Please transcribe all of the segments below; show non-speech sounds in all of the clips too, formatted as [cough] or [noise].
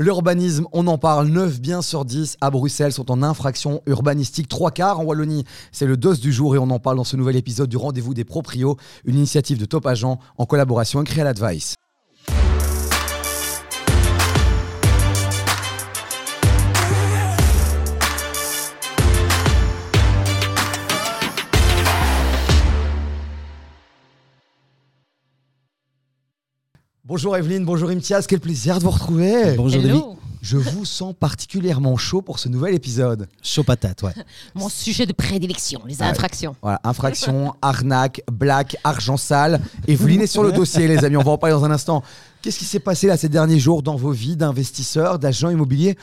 L'urbanisme, on en parle, 9 biens sur 10 à Bruxelles sont en infraction urbanistique, trois quarts en Wallonie. C'est le dos du jour et on en parle dans ce nouvel épisode du Rendez-vous des Proprios, une initiative de Top Agent en collaboration avec Real Advice. Bonjour Evelyne, bonjour Imtiaz, quel plaisir de vous retrouver. Bonjour Hello. David. Je vous [laughs] sens particulièrement chaud pour ce nouvel épisode. Chaud patate, ouais. [laughs] Mon sujet de prédilection, les ouais. infractions. Voilà, infraction, arnaque, black, argent sale. Evelyne est sur le dossier, les amis. On va en parler dans un instant. Qu'est-ce qui s'est passé là ces derniers jours dans vos vies d'investisseurs, d'agents immobiliers?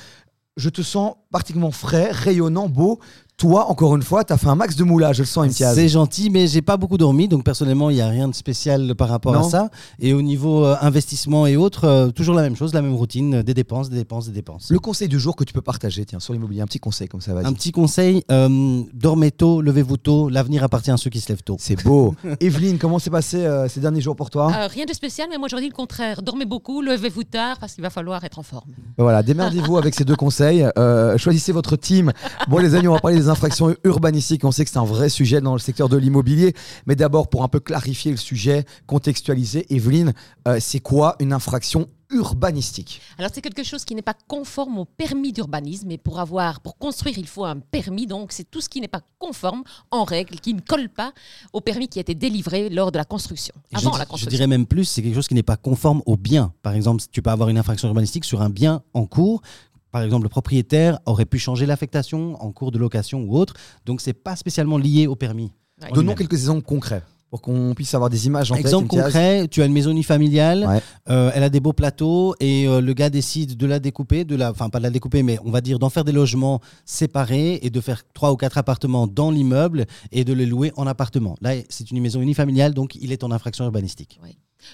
Je te sens particulièrement frais, rayonnant, beau. Toi, encore une fois, tu as fait un max de moulage, je le sens, Imtiaz. C'est gentil, mais j'ai pas beaucoup dormi, donc personnellement, il n'y a rien de spécial par rapport Non. à ça. Et au niveau euh, investissement et autres, euh, toujours la même chose, la même routine, euh, des dépenses, des dépenses, des dépenses. Le conseil du jour que tu peux partager, tiens, sur l'immobilier, un petit conseil comme ça, vas-y. Un petit conseil, euh, dormez tôt, levez-vous tôt, l'avenir appartient à ceux qui se lèvent tôt. C'est beau. [laughs] Evelyne, comment s'est passé euh, ces derniers jours pour toi? Euh, rien de spécial, mais moi j'aurais dit le contraire. Dormez beaucoup, levez-vous tard, parce qu'il va falloir être en forme. Ben Voilà, démerdez-vous avec ces deux conseils. Euh, choisissez votre team. Bon, les amis, on va parler des infractions urbanistiques. On sait que c'est un vrai sujet dans le secteur de l'immobilier. Mais d'abord, pour un peu clarifier le sujet, contextualiser, Evelyne, euh, c'est quoi une infraction urbanistique? Alors c'est quelque chose qui n'est pas conforme au permis d'urbanisme, et pour avoir, pour construire, il faut un permis. Donc c'est tout ce qui n'est pas conforme en règle, qui ne colle pas au permis qui a été délivré lors de la construction, avant je, la je construction. dirais même plus, c'est quelque chose qui n'est pas conforme au bien. Par exemple, tu peux avoir une infraction urbanistique sur un bien en cours. Par exemple, le propriétaire aurait pu changer l'affectation en cours de location ou autre. Donc, c'est pas spécialement lié au permis. Ouais. Donnons quelques exemples concrets pour qu'on puisse avoir des images en. Exemple concret, tu as une maison unifamiliale, Ouais. euh, elle a des beaux plateaux et euh, le gars décide de la découper, de la, enfin pas de la découper, mais on va dire d'en faire des logements séparés et de faire trois ou quatre appartements dans l'immeuble et de les louer en appartement. Là, c'est une maison unifamiliale, donc il est en infraction urbanistique.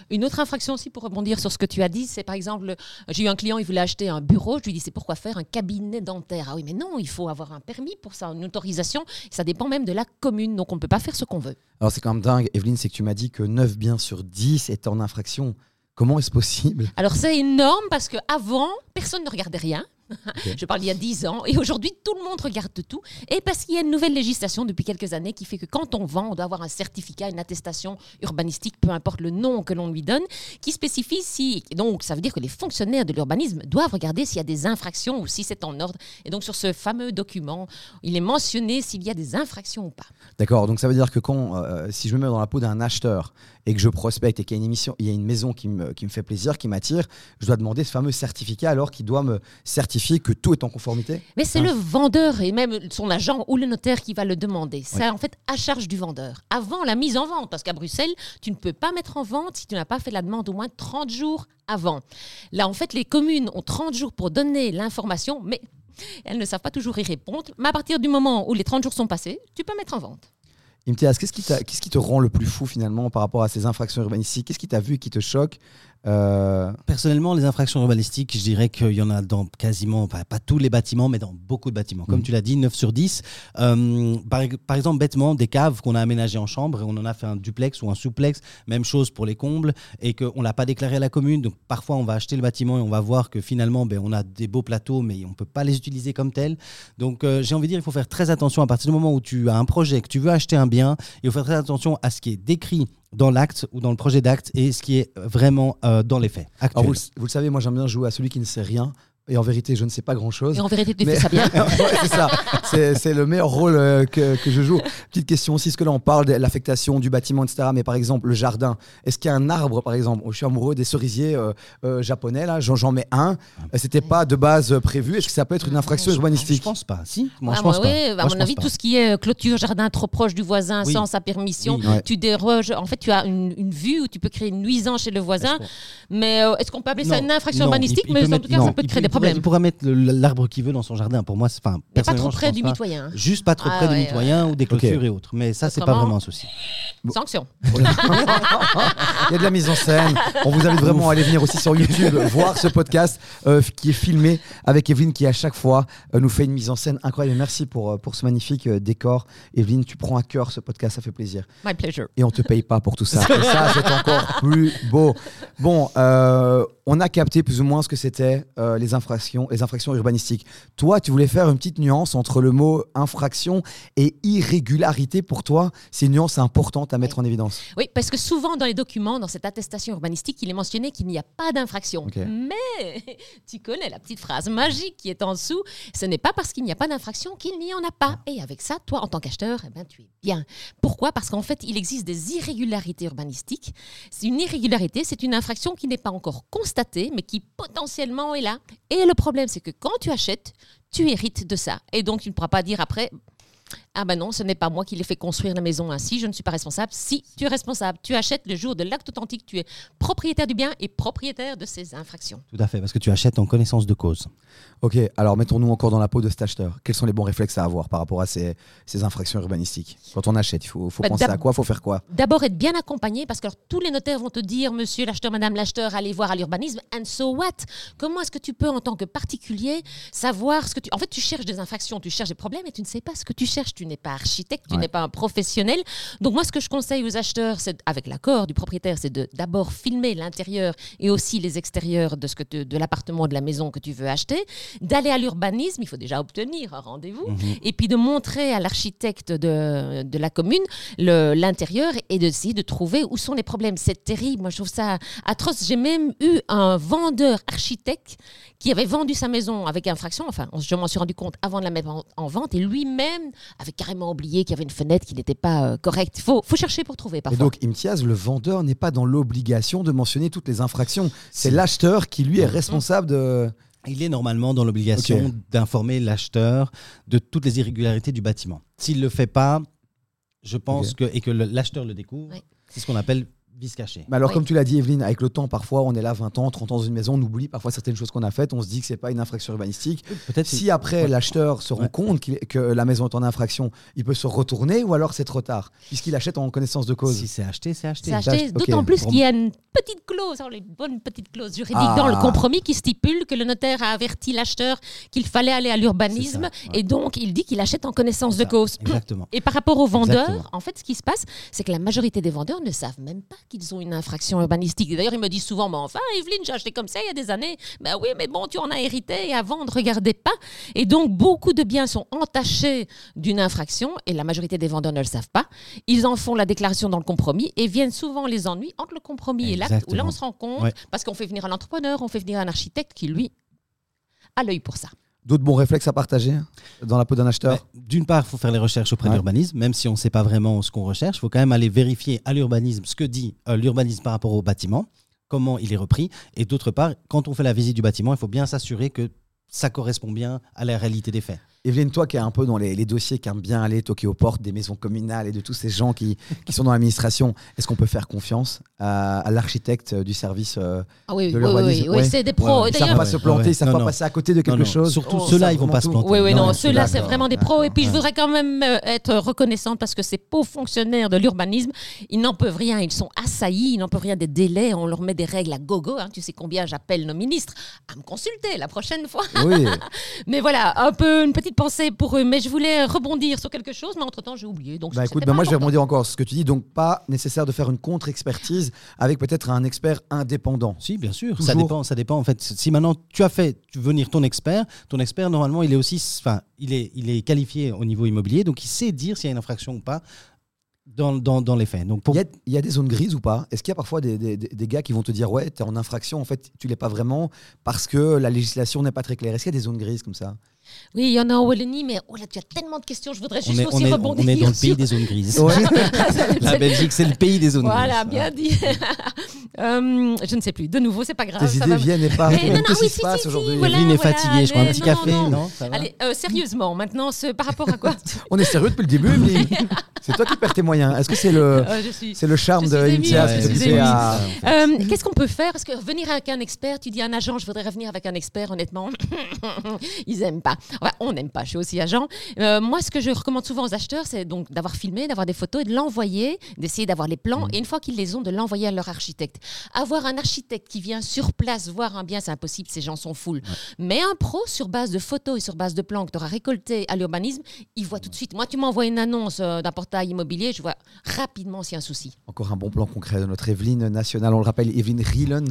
Une autre infraction aussi, pour rebondir sur ce que tu as dit, c'est par exemple, j'ai eu un client, il voulait acheter un bureau, je lui dis, c'est pourquoi faire un cabinet dentaire? Ah oui, mais non, il faut avoir un permis pour ça, une autorisation, ça dépend même de la commune, donc on ne peut pas faire ce qu'on veut. Alors, c'est quand même dingue, Evelyne, c'est que tu m'as dit que 9 biens sur 10 étaient en infraction. Comment est-ce possible? Alors c'est énorme parce qu'avant, personne ne regardait rien. Je parle il y a 10 ans. Et aujourd'hui, tout le monde regarde tout. Et parce qu'il y a une nouvelle législation depuis quelques années qui fait que quand on vend, on doit avoir un certificat, une attestation urbanistique, peu importe le nom que l'on lui donne, qui spécifie si. Donc, ça veut dire que les fonctionnaires de l'urbanisme doivent regarder s'il y a des infractions ou si c'est en ordre. Et donc, sur ce fameux document, il est mentionné s'il y a des infractions ou pas. D'accord, donc ça veut dire que quand, euh, si je me mets dans la peau d'un acheteur et que je prospecte et qu'il y a une émission, il y a une maison qui me, qui me fait plaisir, qui m'attire, je dois demander ce fameux certificat alors qu'il doit me certifier que tout est en conformité Mais c'est Hein le vendeur et même son agent ou le notaire qui va le demander. C'est en fait à charge du vendeur. Avant la mise en vente, parce qu'à Bruxelles, tu ne peux pas mettre en vente si tu n'as pas fait la demande au moins 30 jours avant. Là, en fait, les communes ont 30 jours pour donner l'information, mais elles ne savent pas toujours y répondre. Mais à partir du moment où les 30 jours sont passés, tu peux mettre en vente. Imtiaz, qu'est-ce qui, te rend le plus fou finalement par rapport à ces infractions urbanistiques? Qu'est-ce qui t'a vu et qui te choque? Euh, Personnellement, les infractions urbanistiques, je dirais qu'il y en a dans quasiment, pas, pas tous les bâtiments, mais dans beaucoup de bâtiments. Comme Mhm. tu l'as dit, 9 sur 10. Euh, par, par exemple, bêtement, des caves qu'on a aménagées en chambre et on en a fait un duplex ou un souplex, même chose pour les combles, et qu'on ne l'a pas déclaré à la commune. Donc parfois, on va acheter le bâtiment et on va voir que finalement, ben, on a des beaux plateaux, mais on ne peut pas les utiliser comme tels. Donc euh, j'ai envie de dire, il faut faire très attention à partir du moment où tu as un projet, que tu veux acheter un bien, il faut faire très attention à ce qui est décrit dans l'acte ou dans le projet d'acte et ce qui est vraiment euh, dans les faits. vous, vous le savez, moi j'aime bien jouer à celui qui ne sait rien. Et en vérité, je ne sais pas grand-chose. Et en vérité, tu Mais- fais ça bien. [laughs] Ouais, c'est ça. C'est, c'est le meilleur rôle euh, que, que je joue. Petite question aussi, parce que là on parle de l'affectation du bâtiment, etc. Mais par exemple, le jardin, est-ce qu'il y a un arbre, par exemple? Je suis amoureux des cerisiers euh, euh, japonais, là, j'en, j'en mets un. C'était pas de base prévu. Est-ce que ça peut être une infraction Je urbanistique pense pas. Si, moi Ah, je pense moi, pas. oui, à mon je avis, pas. tout ce qui est clôture jardin trop proche du voisin Oui. sans sa permission, Oui. Ouais. tu déroges. En fait, tu as une, une vue où tu peux créer une nuisance chez le voisin. Mais euh, est-ce qu'on peut appeler ça Non, une infraction non, urbanistique? Il- il Mais en tout cas, ça peut créer des il pourrait- problèmes. Il pourra mettre l'arbre qu'il veut dans son jardin. Pour moi, c'est enfin. Mais pas trop près du mitoyen. hein. Juste pas trop Ah près du ouais, mitoyen ou des clôtures et autres. Mais ça, c'est pas vraiment un souci. [laughs] Sanction. [laughs] Il y a de la mise en scène. On vous invite vraiment à aller venir aussi sur YouTube [laughs] voir ce podcast euh, qui est filmé avec Evelyne qui à chaque fois euh, nous fait une mise en scène incroyable. Merci pour, euh, pour ce magnifique euh, décor. Evelyne, tu prends à cœur ce podcast, ça fait plaisir. My pleasure. Et on te paye pas pour tout ça. Et ça, c'est encore plus beau. Bon, euh, on a capté plus ou moins ce que c'était euh, les infractions infractions, les infractions urbanistiques. Toi, tu voulais faire une petite nuance entre le mot infraction et irrégularité. Pour toi, c'est une nuance importante à mettre en évidence. Oui, parce que souvent dans les documents, dans cette attestation urbanistique, il est mentionné qu'il n'y a pas d'infraction. Mais [laughs] tu connais la petite phrase magique qui est en dessous. Ce n'est pas parce qu'il n'y a pas d'infraction qu'il n'y en a pas. Et avec ça, toi, en tant qu'acheteur, eh ben, tu es bien. Pourquoi? Parce qu'en fait, il existe des irrégularités urbanistiques. Une irrégularité, c'est une infraction qui n'est pas encore constatée, mais qui potentiellement est là. Et le problème, c'est que quand tu achètes, tu hérites de ça. Et donc, tu ne pourras pas dire après. Ah ben non, ce n'est pas moi qui l'ai fait construire la maison ainsi, je ne suis pas responsable. Si, tu es responsable. Tu achètes le jour de l'acte authentique, tu es propriétaire du bien et propriétaire de ces infractions. Tout à fait, parce que tu achètes en connaissance de cause. Ok, alors mettons-nous encore dans la peau de cet acheteur. Quels sont les bons réflexes à avoir par rapport à ces, ces infractions urbanistiques Quand on achète, il faut, faut Bah, penser à quoi Il faut faire quoi D'abord, être bien accompagné parce que alors, tous les notaires vont te dire, monsieur l'acheteur, madame l'acheteur, allez voir à l'urbanisme. And so what? Comment est-ce que tu peux, en tant que particulier, savoir ce que tu. En fait, tu cherches des infractions, tu cherches des problèmes et tu ne sais pas ce que tu cherches. Tu n'es pas architecte, tu Ouais. n'es pas un professionnel. Donc, moi, ce que je conseille aux acheteurs, c'est, avec l'accord du propriétaire, c'est de d'abord filmer l'intérieur et aussi les extérieurs de, ce que tu- de l'appartement, de la maison que tu veux acheter, d'aller à l'urbanisme, il faut déjà obtenir un rendez-vous, et puis de montrer à l'architecte de, de la commune l'intérieur et d'essayer de trouver où sont les problèmes. C'est terrible, moi je trouve ça atroce. J'ai même eu un vendeur architecte qui avait vendu sa maison avec infraction, enfin je m'en suis rendu compte avant de la mettre en, en vente, et lui-même avait carrément oublié qu'il y avait une fenêtre qui n'était pas euh, correcte. Il faut, faut chercher pour trouver Et donc, Imtiaz, le vendeur n'est pas dans l'obligation de mentionner toutes les infractions. C'est l'acheteur qui, lui, est responsable de. Il est normalement dans l'obligation d'informer l'acheteur de toutes les irrégularités du bâtiment. S'il ne le fait pas, je pense que, et que le- l'acheteur le découvre, Oui. c'est ce qu'on appelle vice caché. Mais alors, Oui. comme tu l'as dit, Evelyne, avec le temps, parfois, on est là 20 ans, 30 ans dans une maison, on oublie parfois certaines choses qu'on a faites, on se dit que c'est pas une infraction urbanistique. Peut-être Si après Ouais. l'acheteur se rend Ouais. compte que la maison est en infraction, il peut se retourner ou alors c'est trop tard, puisqu'il achète en connaissance de cause. si c'est acheté, c'est acheté. C'est acheté, d'autant plus qu'il y a une petite clause, hein, les bonnes petites clauses juridiques Ah. dans le compromis qui stipule que le notaire a averti l'acheteur qu'il fallait aller à l'urbanisme ouais. et donc il dit qu'il achète en connaissance de cause. Exactement. Et par rapport aux vendeurs, Exactement. en fait, ce qui se passe, c'est que la majorité des vendeurs ne savent même pas qu'ils ont une infraction urbanistique. D'ailleurs, ils me disent souvent, mais enfin, Evelyne, j'ai acheté comme ça il y a des années. Ben oui, mais bon, tu en as hérité et avant, ne regardait pas. Et donc, beaucoup de biens sont entachés d'une infraction et la majorité des vendeurs ne le savent pas. Ils en font la déclaration dans le compromis et viennent souvent les ennuis entre le compromis et l'acte où là, on se rend compte, Ouais. parce qu'on fait venir un entrepreneur, on fait venir un architecte qui, lui, a l'œil pour ça. D'autres bons réflexes à partager dans la peau d'un acheteur? Ouais, D'une part, il faut faire les recherches auprès Ouais. de l'urbanisme, même si on ne sait pas vraiment ce qu'on recherche. Il faut quand même aller vérifier à l'urbanisme ce que dit euh, l'urbanisme par rapport au bâtiment, comment il est repris. Et d'autre part, quand on fait la visite du bâtiment, il faut bien s'assurer que ça correspond bien à la réalité des faits. Evelyne, toi qui es un peu dans les, les dossiers, qui aime bien aller toquer aux portes des maisons communales et de tous ces gens qui, qui sont dans l'administration, est-ce qu'on peut faire confiance à, à l'architecte du service euh, Ah oui, De oui, oui, l'urbanisme, oui, oui, ouais. c'est des pros. Ils savent d'ailleurs, pas se planter, ils savent Non, pas passer à côté de quelque Non, non, chose. Surtout Oh, ceux-là, ça, ils vont pas se planter. Oui, oui, non, ceux-là, c'est vraiment des pros. Et puis, je voudrais quand même euh, être reconnaissante parce que ces pauvres fonctionnaires de l'urbanisme, ils n'en peuvent rien. Ils sont assaillis, ils n'en peuvent rien des délais. On leur met des règles à gogo. hein. Tu sais combien j'appelle nos ministres à me consulter la prochaine fois. Oui, [laughs] Mais voilà, un peu une petite pensée pour eux. Mais je voulais rebondir sur quelque chose, mais entre-temps, j'ai oublié. Donc, bah écoute, bah moi je vais rebondir encore sur ce que tu dis. Donc, pas nécessaire de faire une contre-expertise avec peut-être un expert indépendant. Si, bien sûr. Ça dépend, ça dépend. En fait, si maintenant tu as fait venir ton expert, ton expert normalement il est aussi, enfin, il est, il est qualifié au niveau immobilier, donc il sait dire s'il y a une infraction ou pas dans, dans, dans les faits. Donc pour Il y, a, il y a des zones grises ou pas? Est-ce qu'il y a parfois des, des- des- des gars qui vont te dire Ouais, tu es en infraction, en fait, tu l'es pas vraiment parce que la législation n'est pas très claire? Est-ce qu'il y a des zones grises comme ça? Oui, il y en a en Wallonie, mais oh là, tu as tellement de questions. Je voudrais on juste est, on, aussi est, rebondir. on est dans le [laughs] pays sur- des zones grises. Ouais. [laughs] La [laughs] Belgique, c'est le pays des zones Voilà, grises. bien dit. Euh, je ne sais plus. De nouveau, c'est pas grave. Tes idées va- viennent et. Mais non, Qu'est-ce qui se passe aujourd'hui voilà. Evelyne est fatiguée, je crois. Un petit non, café, non, non, non. Ça va Allez, euh, sérieusement, maintenant, ce, par rapport à quoi On est sérieux depuis le début, Evelyne C'est toi qui perds tes moyens. Est-ce que c'est le, Euh, je suis. c'est le charme de à- Euh, Qu'est-ce qu'on peut faire Parce que revenir avec un expert, tu dis un agent, je voudrais revenir avec un expert, honnêtement, [coughs] ils aiment pas. Enfin, on n'aime pas, je suis aussi agent. Euh, moi, ce que je recommande souvent aux acheteurs, c'est donc d'avoir filmé, d'avoir des photos et de l'envoyer, d'essayer d'avoir les plans, et une fois qu'ils les ont, de l'envoyer à leur architecte. Avoir un architecte qui vient sur place voir un bien, c'est impossible, ces gens sont full. Mais un pro, sur base de photos et sur base de plans que tu auras récoltés à l'urbanisme, il voit tout de suite. Moi, tu m'envoies une annonce euh, d'un portail immobilier, je vois rapidement s'il y a un souci. Encore un bon plan concret de notre Evelyne nationale. On le rappelle, Evelyne Rielen.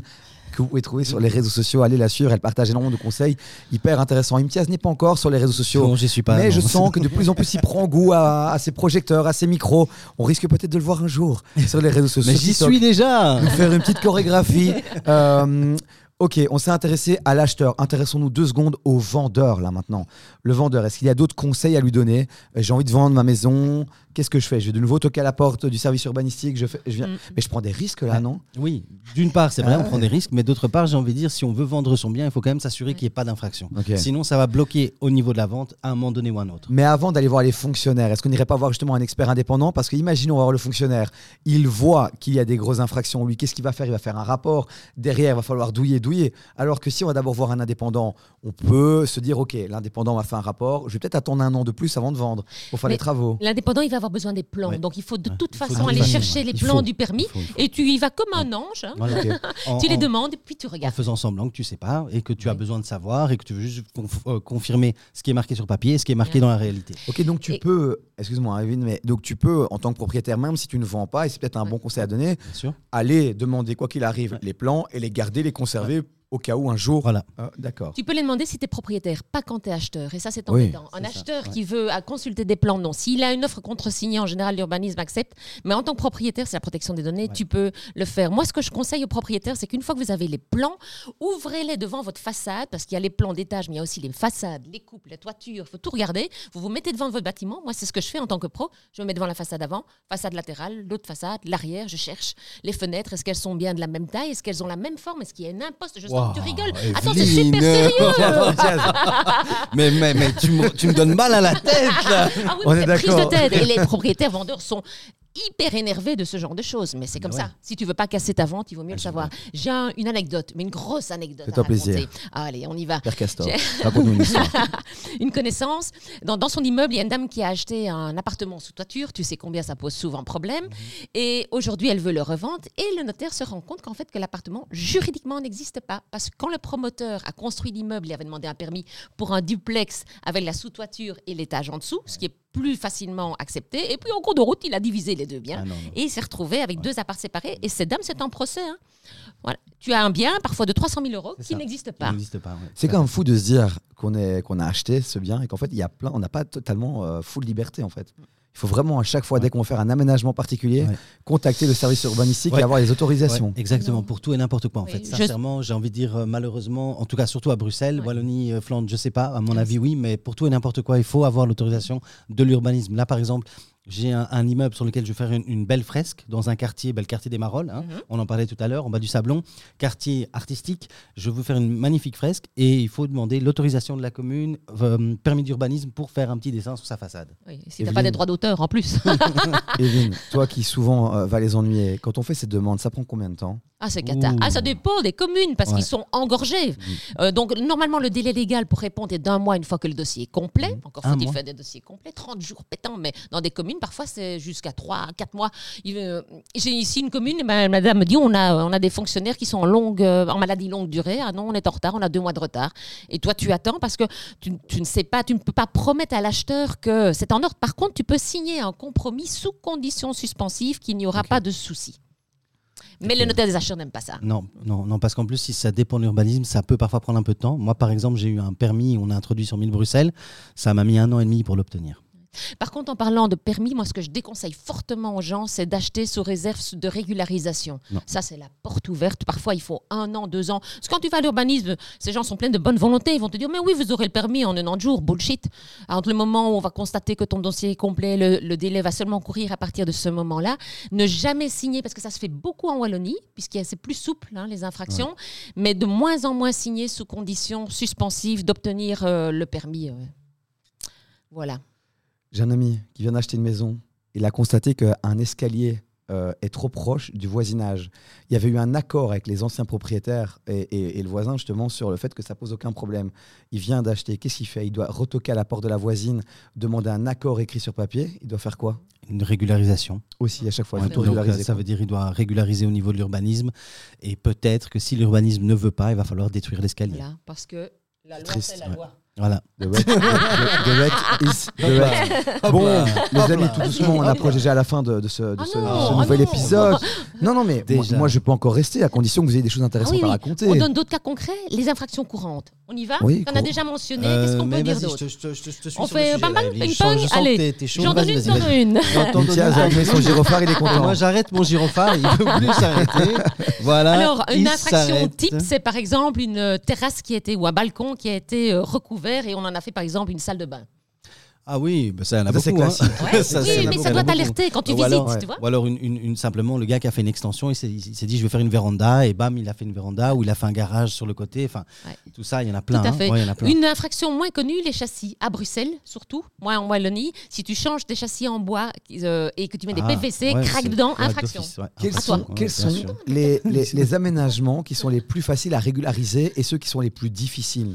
Que vous pouvez trouver sur les réseaux sociaux. Allez la suivre, elle partage énormément de conseils hyper intéressants. Imtiaz n'est pas encore sur les réseaux sociaux. Non, j'y suis pas. mais non. je sens que de plus en plus il prend goût à, à ses projecteurs, à ses micros. On risque peut-être de le voir un jour sur les réseaux [laughs] sociaux. Mais j'y suis déjà. nous faire une petite chorégraphie. Euh, [laughs] ok, on s'est intéressé à l'acheteur. Intéressons-nous deux secondes au vendeur là maintenant. Le vendeur, est-ce qu'il y a d'autres conseils à lui donner? Euh, J'ai envie de vendre ma maison. Qu'est-ce que je fais? Je vais de nouveau toquer à la porte du service urbanistique. Je, fais, je viens... Mm. Mais je prends des risques là, non? Oui, d'une part, c'est vrai, Ah on ouais. prend des risques, mais d'autre part, j'ai envie de dire, si on veut vendre son bien, il faut quand même s'assurer qu'il n'y ait pas d'infraction. Sinon, ça va bloquer au niveau de la vente à un moment donné ou à un autre. Mais avant d'aller voir les fonctionnaires, est-ce qu'on n'irait pas voir justement un expert indépendant? Parce que imaginons on va voir le fonctionnaire, il voit qu'il y a des grosses infractions. Lui, qu'est-ce qu'il va faire? Il va faire un rapport. Derrière, il va falloir douiller, douiller. Alors que si on va d'abord voir un indépendant, on peut se dire ok, l'indépendant m'a fait un rapport, je vais peut-être attendre un an de plus avant de vendre pour faire Mais les travaux. L'indépendant, il va avoir besoin des plans. Ouais. Donc, il faut de Ouais. toute façon aller chercher ouais. les plans faut. du permis. Il faut, il faut. Et tu y vas comme un ange. hein. Voilà. [laughs] En- Tu les en- demandes et puis tu en regardes. faisant semblant que tu sais pas et que tu as besoin de savoir et que tu veux juste conf- euh, confirmer ce qui est marqué sur papier et ce qui est marqué Ouais. dans la réalité. Ok, donc tu Et- peux, excuse-moi, Evin, mais donc tu peux, en tant que propriétaire, même si tu ne vends pas, et c'est peut-être un Ouais. bon conseil à donner, aller demander, quoi qu'il arrive, Ouais. les plans et les garder, les conserver au cas où un jour. Voilà. Ah, D'accord. Tu peux les demander si tu es propriétaire, pas quand tu es acheteur. Et ça, c'est Oui, embêtant. un c'est ça, acheteur ouais. qui veut à consulter des plans, non. S'il a une offre contre-signée, en général, l'urbanisme accepte. Mais en tant que propriétaire, c'est la protection des données, Ouais. tu peux le faire. Moi, ce que je conseille aux propriétaires, c'est qu'une fois que vous avez les plans, ouvrez-les devant votre façade, parce qu'il y a les plans d'étage, mais il y a aussi les façades, les coupes, les toitures. Il faut tout regarder. Vous vous mettez devant votre bâtiment. Moi, c'est ce que je fais en tant que pro. Je me mets devant la façade avant, façade latérale, l'autre façade, l'arrière. Je cherche les fenêtres. Est-ce qu'elles sont bien de la même taille? Est-ce qu'elles ont la même forme? Est-ce qu'il y a une imposte? Je que tu rigoles. Evelyne. Attends, c'est super sérieux. [laughs] mais mais, mais tu, me, tu me donnes mal à la tête là. Ah oui, On mais est c'est prise de d'accord. tête. Et les propriétaires vendeurs sont hyper énervés de ce genre de choses. Mais c'est comme Ouais. ça. Si tu veux pas casser ta vente, il vaut mieux Ah, le savoir. J'ai un- une anecdote, mais une grosse anecdote. À raconter. plaisir. Allez, on y va. Père Castor, [laughs] une histoire. [laughs] Une connaissance. Dans, dans son immeuble, il y a une dame qui a acheté un appartement sous toiture. Tu sais combien ça pose souvent problème. Et aujourd'hui, elle veut le revendre. Et le notaire se rend compte qu'en fait, que l'appartement, juridiquement, n'existe pas. Parce que quand le promoteur a construit l'immeuble, il avait demandé un permis pour un duplex avec la sous-toiture et l'étage en dessous, ce qui est plus facilement accepté. Et puis, en cours de route, il a divisé les deux biens. Ah, non, non. Et il s'est retrouvé avec deux apparts séparés. Et cette dame, c'est en procès. hein. Voilà. Tu as un bien, parfois de 300 000 euros, qui n'existe pas. n'existe pas. ouais. C'est quand même fou de se dire qu'on est qu'on a acheté ce bien et qu'en fait il y a plein, on n'a pas totalement euh, full liberté en fait. Il faut vraiment à chaque fois Ouais. dès qu'on va faire un aménagement particulier, Ouais. contacter le service urbanistique Ouais. et avoir les autorisations. Ouais, exactement, Non. pour tout et n'importe quoi en Oui, fait. Sincèrement, j'ai envie de dire euh, malheureusement, en tout cas surtout à Bruxelles, Ouais. Wallonie, euh, Flandre, je sais pas, à mon avis oui, mais pour tout et n'importe quoi, il faut avoir l'autorisation de l'urbanisme. Là par exemple, j'ai un, un immeuble sur lequel je vais faire une, une belle fresque dans un quartier, le quartier des Marolles, hein. Mhm. on en parlait tout à l'heure, en bas du Sablon, quartier artistique. Je veux faire une magnifique fresque et il faut demander l'autorisation de la commune, euh, permis d'urbanisme pour faire un petit dessin sur sa façade. Oui, si tu n'as Evelyne. pas des droits d'auteur en plus. [laughs] [laughs] Evelyne, toi qui souvent euh, va les ennuyer, quand on fait ces demandes, ça prend combien de temps? Ah, c'est cata. Ah, ça dépend des communes parce Ouais. qu'ils sont engorgés. Euh, donc, normalement, le délai légal pour répondre est d'un mois une fois que le dossier est complet. Encore Un faut-il faire des dossiers complets, 30 jours pétants, mais dans des communes, parfois, c'est jusqu'à 3 4 mois. Euh, J'ai ici une commune, et ben, madame me dit on a, on a des fonctionnaires qui sont en, longue, euh, en maladie longue durée. Ah non, on est en retard, on a deux mois de retard. Et toi, tu attends parce que tu, tu ne sais pas, tu ne peux pas promettre à l'acheteur que c'est en ordre. Par contre, tu peux signer un compromis sous condition suspensive qu'il n'y aura pas de souci. Mais le notaire des acheteurs n'aime pas ça. Non, non, non, parce qu'en plus, si ça dépend de l'urbanisme, ça peut parfois prendre un peu de temps. Moi, par exemple, j'ai eu un permis, on a introduit sur 1000 Bruxelles, ça m'a mis un an et demi pour l'obtenir. Par contre, en parlant de permis, moi, ce que je déconseille fortement aux gens, c'est d'acheter sous réserve de régularisation. Non. Ça, c'est la porte ouverte. Parfois, il faut un an, deux ans. Parce que quand tu vas à l'urbanisme, ces gens sont pleins de bonne volonté. Ils vont te dire, mais oui, vous aurez le permis en 90 jours. Bullshit. Entre le moment où on va constater que ton dossier est complet, le, le délai va seulement courir à partir de ce moment-là. Ne jamais signer, parce que ça se fait beaucoup en Wallonie, puisque c'est plus souple, hein, les infractions, mais de moins en moins signer sous condition suspensive d'obtenir euh, le permis. euh. Voilà. J'ai un ami qui vient d'acheter une maison. Il a constaté qu'un escalier euh, est trop proche du voisinage. Il y avait eu un accord avec les anciens propriétaires et, et- et le voisin justement sur le fait que ça pose aucun problème. Il vient d'acheter. Qu'est-ce qu'il fait? Il doit retoquer à la porte de la voisine, demander un accord écrit sur papier. Il doit faire quoi? Une régularisation. Aussi à chaque fois. Il Donc, ça quoi. veut dire qu'il doit régulariser au niveau de l'urbanisme. Et peut-être que si l'urbanisme ne veut pas, il va falloir détruire l'escalier. Voilà, parce que la loi, c'est la ouais. loi. Voilà. The wreck, the- the wreck is the wreck. Bon, les amis, tout doucement, on approche déjà à la fin de, de ce, de Ah ce- non, ah nouvel non. épisode. [laughs] Non, non, mais moi, moi, je peux encore rester à condition que vous ayez des choses Ah intéressantes oui, à oui. raconter. On donne d'autres cas concrets. Les infractions courantes. On y va Oui, as cour- déjà mentionné. Euh, Qu'est-ce qu'on peut dire d'autre On fait là, Evelyne. ping pong. Allez, j'en donne une, vas-y. donne une. A allumé son gyrophare, il est content. Moi, j'arrête mon gyrophare, il veut plus s'arrêter. Voilà. Alors, une s'arrête. type, c'est par exemple une euh, terrasse qui a été, ou un balcon qui a été euh, recouvert et on en a fait par exemple une salle de bain. Ah oui, bah ça, y en a Ça, beaucoup. hein. classique. Ouais, [laughs] Ça, oui, mais ça doit t'alerter quand tu Ou alors, visites, ouais. tu vois. Ou alors une, une- une- simplement le gars qui a fait une extension, il s'est, dit je vais faire une véranda et bam il a fait une véranda ou il a fait un garage sur le côté. Enfin Ouais. tout ça il y en a plein. Tout à hein. fait. Ouais, y en a plein. Une infraction moins connue, les châssis. À Bruxelles, surtout, moi en Wallonie, si tu changes des châssis en bois euh, et que tu mets des Ah, PVC, ouais, craque dedans, ouais, infraction. Quels À sont, toi. quels Ouais, sont les aménagements qui sont les plus faciles à régulariser et ceux qui sont les plus difficiles?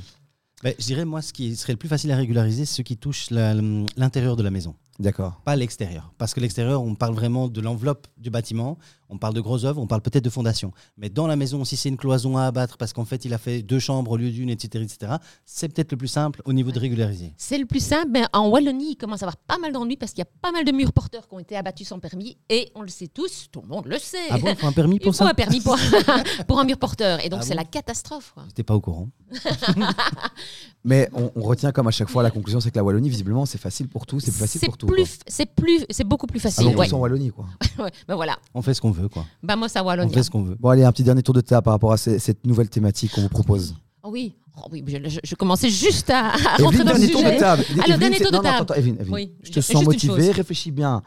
Ben, je dirais moi ce qui serait le plus facile à régulariser, c'est ce qui touche l'intérieur de la maison. D'accord. pas l'extérieur. Parce que l'extérieur, on parle vraiment de l'enveloppe du bâtiment, on parle de grosses œuvres, on parle peut-être de fondation. Mais dans la maison, si c'est une cloison à abattre parce qu'en fait il a fait deux chambres au lieu d'une, etc., etc., c'est peut-être le plus simple au niveau de régulariser. C'est le plus simple, mais en Wallonie, il commence à avoir pas mal d'ennuis parce qu'il y a pas mal de murs porteurs qui ont été abattus sans permis et on le sait tous, tout le monde le sait. Ah bon, il faut un permis il pour faut ça un permis pour, [laughs] pour un mur porteur et donc Ah c'est bon la catastrophe. J'étais pas au courant. [laughs] Mais on, on retient comme à chaque fois la conclusion, c'est que la Wallonie, visiblement, c'est facile pour tous, c'est plus facile pour tout. Plus C'est plus, c'est beaucoup plus Ah, facile. donc, ouais. tous en Wallonie, quoi. [laughs] Ouais, ben voilà. On fait ce qu'on veut, quoi. Bah moi, ça On Wallonie. fait ce qu'on veut. Bon, allez, un petit dernier tour de table par rapport à ces- cette nouvelle thématique qu'on vous propose. Oh oui, Oh oui je, je- je commençais juste à, à rentrer Evelyne, dans le dernier tour de sujet. table. Alors, Evelyne, dernier tour de non, non, table. attends, attends, Evelyne, Evelyne. Oui, Je te sens motivé, réfléchis bien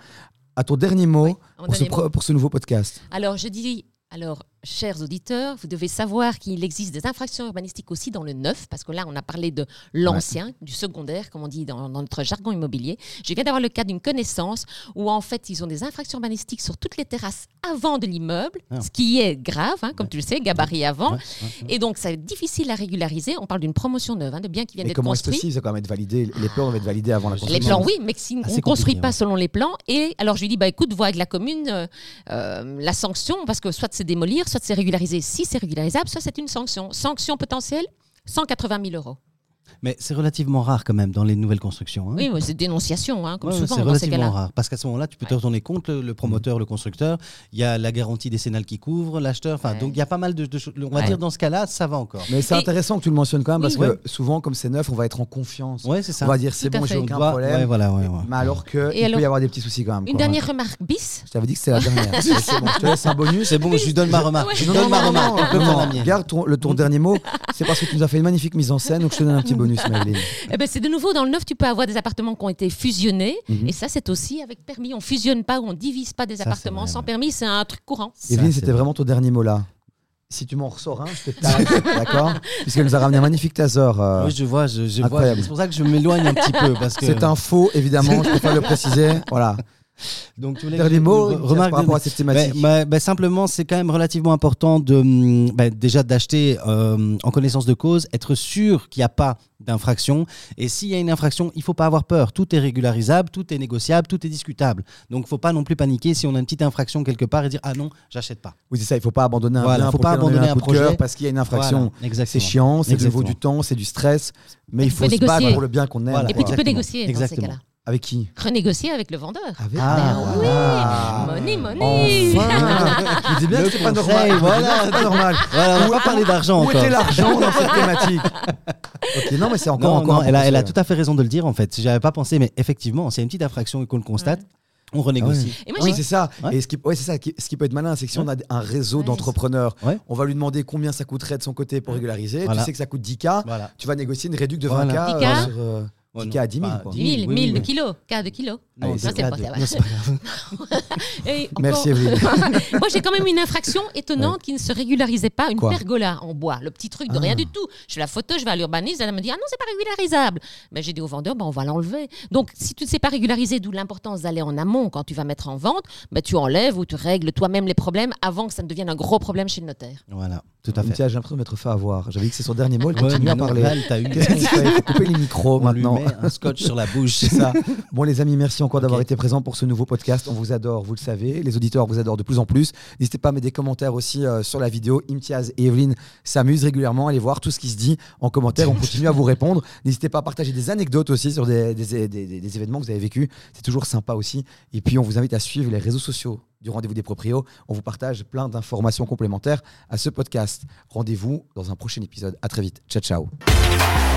à ton dernier mot Oui, pour, ce, dernier mot. pour ce nouveau podcast. Alors, je dis, alors, chers auditeurs, vous devez savoir qu'il existe des infractions urbanistiques aussi dans le neuf, parce que là, on a parlé de l'ancien, du secondaire, comme on dit dans, dans notre jargon immobilier. Je viens d'avoir le cas d'une connaissance où, en fait, ils ont des infractions urbanistiques sur toutes les terrasses avant de l'immeuble, Ah. ce qui est grave, hein, comme tu le sais, gabarit avant. Ouais. Et donc, c'est difficile à régulariser. On parle d'une promotion neuve, hein, de biens qui viennent d'être comment est-ce construits. possible Ça quand même être validé. Les plans doivent être validés avant la Les Les construction? plans, oui, mais si on ne construit pas ouais. selon les plans. Et alors, je lui dis, bah, écoute, vois avec la commune euh, euh, la sanction, parce que soit c'est démolir, soit c'est régulariser. Si c'est régularisable, soit c'est une sanction. Sanction potentielle, 180 000 euros. Mais c'est relativement rare quand même dans les nouvelles constructions. hein. Oui, mais c'est dénonciation, hein, comme Ouais, souvent c'est dans ces relativement cas-là. rare. Parce qu'à ce moment-là, tu peux te retourner contre le, le promoteur, le constructeur. Il y a la garantie décennale qui couvre, l'acheteur. Enfin, Ouais. donc il y a pas mal de, choses. On va Ouais. dire dans ce cas-là, ça va encore. Mais c'est Et- intéressant que tu le mentionnes quand même Oui. parce que souvent, comme c'est neuf, on va être en confiance. Ouais, c'est ça. On va dire c'est bon, j'ai aucun doit- problème. ouais, voilà, ouais, ouais. Mais alors que il alors- peut y avoir des petits soucis quand même. Une quoi. dernière remarque bis. Je t'avais dit que c'était la dernière. [laughs] C'est bon, je te laisse un bonus. C'est bon, je lui donne ma [laughs] remarque. Je donne ma remarque. Garde le, ton dernier mot. C'est parce que tu nous as fait une magnifique mise en scène, donc je te donne un petit bonus. Eh ben, c'est de nouveau dans le neuf, tu peux avoir des appartements qui ont été fusionnés. Mhm. Et ça, c'est aussi avec permis. On fusionne pas ou on divise pas des c'est appartements vrai, sans ouais. permis. C'est un truc courant. Evelyne, c'est c'était vrai. vraiment ton dernier mot là. Si tu m'en ressors un, je te tasse, [laughs] d'accord? Puisqu'elle nous a ramené un magnifique taser. euh, Oui, je vois, je, je vois. C'est pour ça que je m'éloigne un petit peu. parce [laughs] que C'est un faux, évidemment, je préfère le préciser. Voilà. Donc, tu voulais que Dernier je- mot, remarque par rapport à cette thématique. Ben, ben, ben, simplement, c'est quand même relativement important de ben, déjà d'acheter euh, en connaissance de cause, être sûr qu'il n'y a pas d'infraction. Et s'il y a une infraction, il faut pas avoir peur. Tout est régularisable, tout est négociable, tout est discutable. Donc, faut pas non plus paniquer si on a une petite infraction quelque part et dire ah non, j'achète pas. Oui, c'est ça, il ne faut pas abandonner un Voilà, bien faut pas abandonner un de cœur projet. parce qu'il y a une infraction. Voilà, C'est chiant, c'est niveau du temps, c'est du stress, mais il faut se battre négocier. pour le bien qu'on aime. Voilà. Et puis tu peux Exactement. négocier dans ces Exactement. cas-là. Avec qui? Renégocier avec le vendeur. Avec Ah, oui. Ah. Money, money. Enfin Je dis bien Le que c'est pas normal. Voilà. c'est pas normal. [laughs] Voilà, on va pas parler d'argent Où encore. était l'argent dans cette thématique? Ok, non, mais c'est encore, Non, encore non, elle, a, elle a tout à fait raison de le dire en fait. Si j'avais pas pensé, mais effectivement, c'est une petite infraction et qu'on le constate, on renégocie. Et moi, Oui, c'est ça. Ouais. Et ce qui, ouais, c'est ça. Ce qui peut être malin, c'est que si on a un réseau Ouais. d'entrepreneurs, Ouais. on va lui demander combien ça coûterait de son côté pour régulariser. Voilà. Tu sais que ça coûte 10K. Voilà. Tu vas négocier une réduction de Voilà. 20K 10K. euh, sur, euh, Ouais, 10K non, à 10 000. pas quoi. 10 1000, 000, oui, 1000 oui, de oui. kilos, de kilos. Allez, Non, c'est pas pas de- ça. non, c'est pas [laughs] grave. Et [laughs] Merci, encore- Evelyne. [laughs] Moi, j'ai quand même une infraction étonnante qui ne se régularisait pas, une Quoi pergola en bois, le petit truc de Ah. rien du tout. Je fais la photo, je vais à l'urbanisme, elle me dit ah non c'est pas régularisable. Mais j'ai dit au vendeur bah, on va l'enlever. Donc si tu ne sais pas régulariser, d'où l'importance d'aller en amont quand tu vas mettre en vente, bah, tu enlèves ou tu règles toi-même les problèmes avant que ça ne devienne un gros problème chez le notaire. Voilà, tout à fait. Tiens, j'ai l'impression de m'être fait avoir. J'avais dit que c'est son dernier mot. Elle Ouais, continue à parler. t'as eu- couper les micros maintenant. Met un scotch sur la bouche. C'est ça. [laughs] Bon, les amis, merci encore d'avoir été présents pour ce nouveau podcast. On vous adore, vous le savez. Les auditeurs vous adorent de plus en plus. N'hésitez pas à mettre des commentaires aussi euh, sur la vidéo. Imtiaz et Evelyne s'amusent régulièrement. Allez voir tout ce qui se dit en commentaire. On continue à vous répondre. N'hésitez pas à partager des anecdotes aussi sur des- des- des événements que vous avez vécus. C'est toujours sympa aussi. Et puis, on vous invite à suivre les réseaux sociaux du Rendez-vous des Proprios. On vous partage plein d'informations complémentaires à ce podcast. Rendez-vous dans un prochain épisode. À très vite. Ciao, ciao.